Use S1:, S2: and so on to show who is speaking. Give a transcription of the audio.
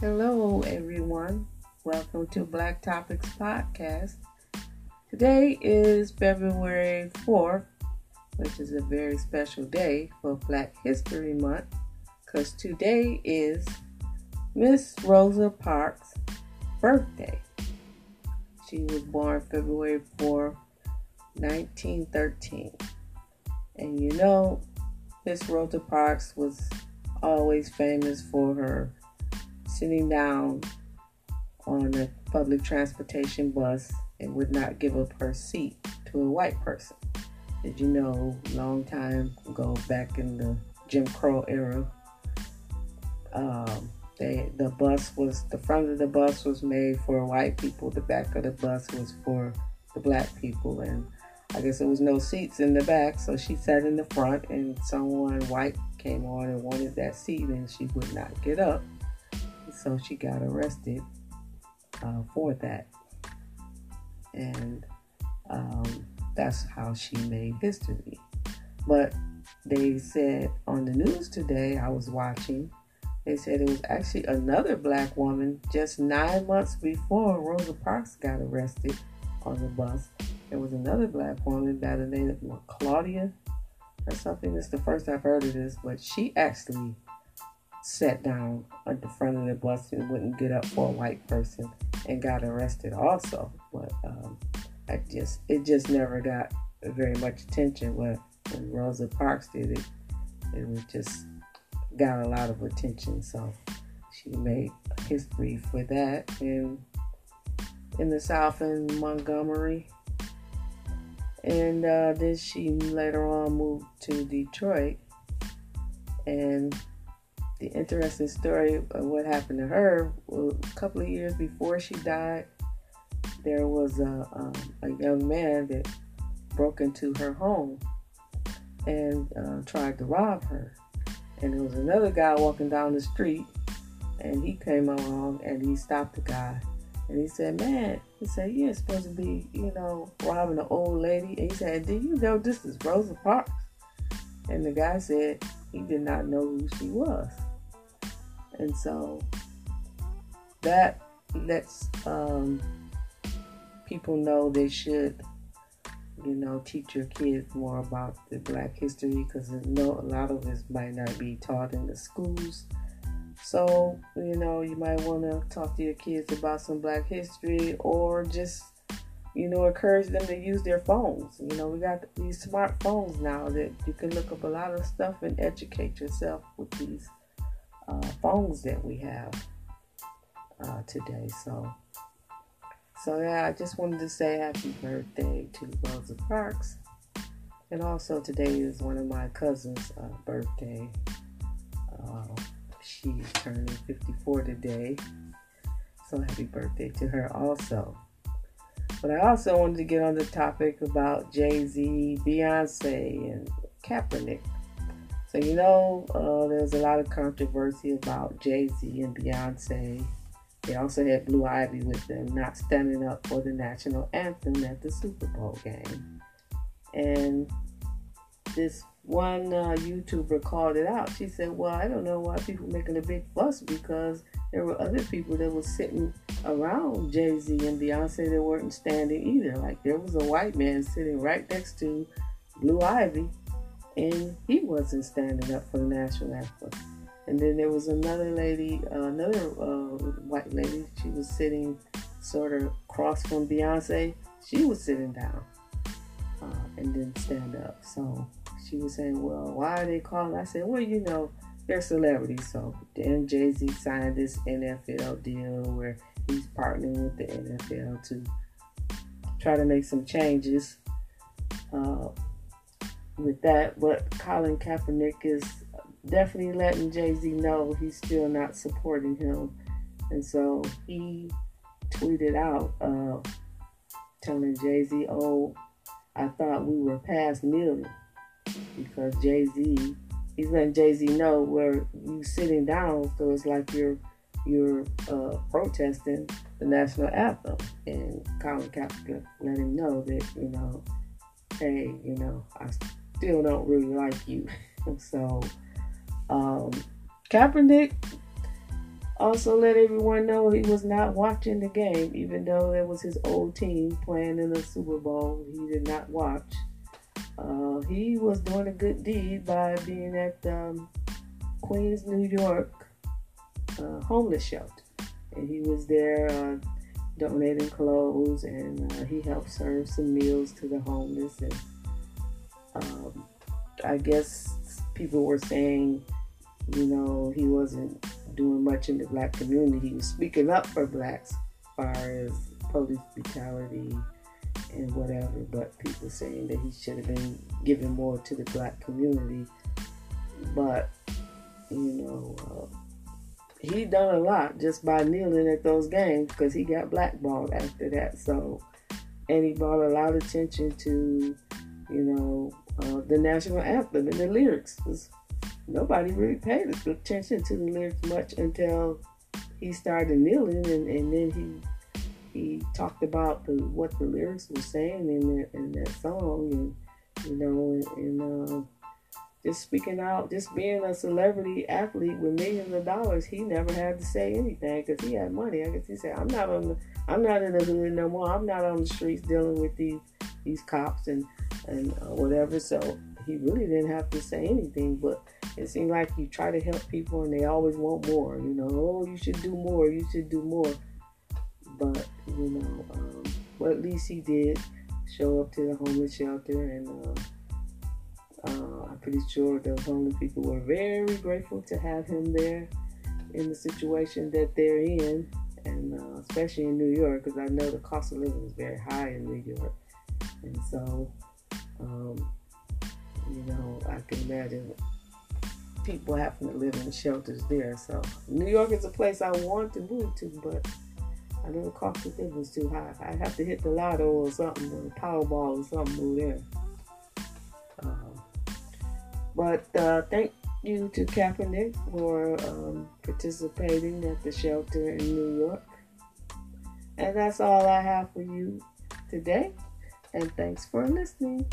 S1: Hello, everyone. Welcome to Black Topics Podcast. Today is February 4th, which is a very special day for Black History Month because today is Miss Rosa Parks' birthday. She was born February 4th, 1913. And you know, Miss Rosa Parks was always famous for her sitting down on a public transportation bus and would not give up her seat to a white person. Did you know, long time ago, back in the Jim Crow era, um, they, the bus was the front of the bus was made for white people, the back of the bus was for the black people, and I guess there was no seats in the back, so she sat in the front, and someone white came on and wanted that seat, and she would not get up, so she got arrested uh, for that, and um, that's how she made history. But they said on the news today, I was watching, they said it was actually another black woman just nine months before Rosa Parks got arrested on the bus. There was another black woman by the name of Claudia or something. It's the first I've heard of this, but she actually sat down at the front of the bus and wouldn't get up for a white person and got arrested also. But um, I just it just never got very much attention. But when Rosa Parks did it, it was just got a lot of attention. So she made history for that. And in the South in Montgomery. And uh, then she later on moved to Detroit. And the interesting story of what happened to her well, a couple of years before she died, there was a, um, a young man that broke into her home and uh, tried to rob her. And there was another guy walking down the street, and he came along and he stopped the guy. And he said, Man, he said, You're supposed to be, you know, robbing an old lady. And he said, Do you know this is Rosa Parks? And the guy said he did not know who she was. And so that lets um, people know they should, you know, teach your kids more about the Black history because know a lot of it might not be taught in the schools. So, you know, you might want to talk to your kids about some Black history or just, you know, encourage them to use their phones. You know, we got these smartphones now that you can look up a lot of stuff and educate yourself with these uh, phones that we have uh, today. So, so yeah, I just wanted to say happy birthday to Rosa Parks. And also today is one of my cousin's uh, birthday. Uh, she's turning 54 today. So happy birthday to her also. But I also wanted to get on the topic about Jay Z, Beyonce, and Kaepernick. So, you know, uh, there's a lot of controversy about Jay Z and Beyonce. They also had Blue Ivy with them not standing up for the national anthem at the Super Bowl game. And this one uh, YouTuber called it out. She said, Well, I don't know why people making a big fuss because there were other people that were sitting around Jay Z and Beyonce that weren't standing either. Like there was a white man sitting right next to Blue Ivy and he wasn't standing up for the national anthem. And then there was another lady, uh, another uh, white lady. She was sitting sort of across from Beyonce. She was sitting down uh, and didn't stand up. So she was saying, "Well, why are they calling?" I said, "Well, you know, they're celebrities. So then Jay Z signed this NFL deal where he's partnering with the NFL to try to make some changes." Uh, with that. But Colin Kaepernick is definitely letting Jay Z know he's still not supporting him. And so he tweeted out uh, telling Jay Z, Oh, I thought we were past kneeling because Jay Z, he's letting Jay Z know where you sitting down, so it's like you're you're uh, protesting the national anthem. And Colin Kaepernick let him know that you know, hey, you know, I still don't really like you. so, um, Kaepernick, also let everyone know he was not watching the game, even though it was his old team playing in the Super Bowl. He did not watch. Uh, he was doing a good deed by being at um, Queens, New York uh, homeless shelter. And he was there uh, donating clothes and uh, he helped serve some meals to the homeless. And um, I guess people were saying, you know, he wasn't doing much in the black community. He was speaking up for blacks as far as police brutality and whatever, but people saying that he should have been giving more to the black community. But, you know, uh, he done a lot just by kneeling at those games because he got blackballed after that. So, and he brought a lot of attention to, you know, uh, the national anthem and the lyrics. Cause Nobody really paid attention to the lyrics much until he started kneeling, and, and then he he talked about the what the lyrics were saying in that in that song, and you know, and, and uh, just speaking out, just being a celebrity athlete with millions of dollars, he never had to say anything because he had money. I guess he said, "I'm not on the, I'm not in the hood no more. I'm not on the streets dealing with these these cops and and uh, whatever." So he really didn't have to say anything. But it seemed like you try to help people and they always want more. You know, oh, you should do more. You should do more. But you know, um, well, at least he did show up to the homeless shelter and. Uh, uh, I'm pretty sure the homeless people were very grateful to have him there in the situation that they're in, and uh, especially in New York, because I know the cost of living is very high in New York, and so um, you know I can imagine people having to live in shelters there. So New York is a place I want to move to, but I know the cost of living is too high. I have to hit the lotto or something, or the Powerball or something, move there. But uh, thank you to Kaepernick for um, participating at the shelter in New York. And that's all I have for you today. And thanks for listening.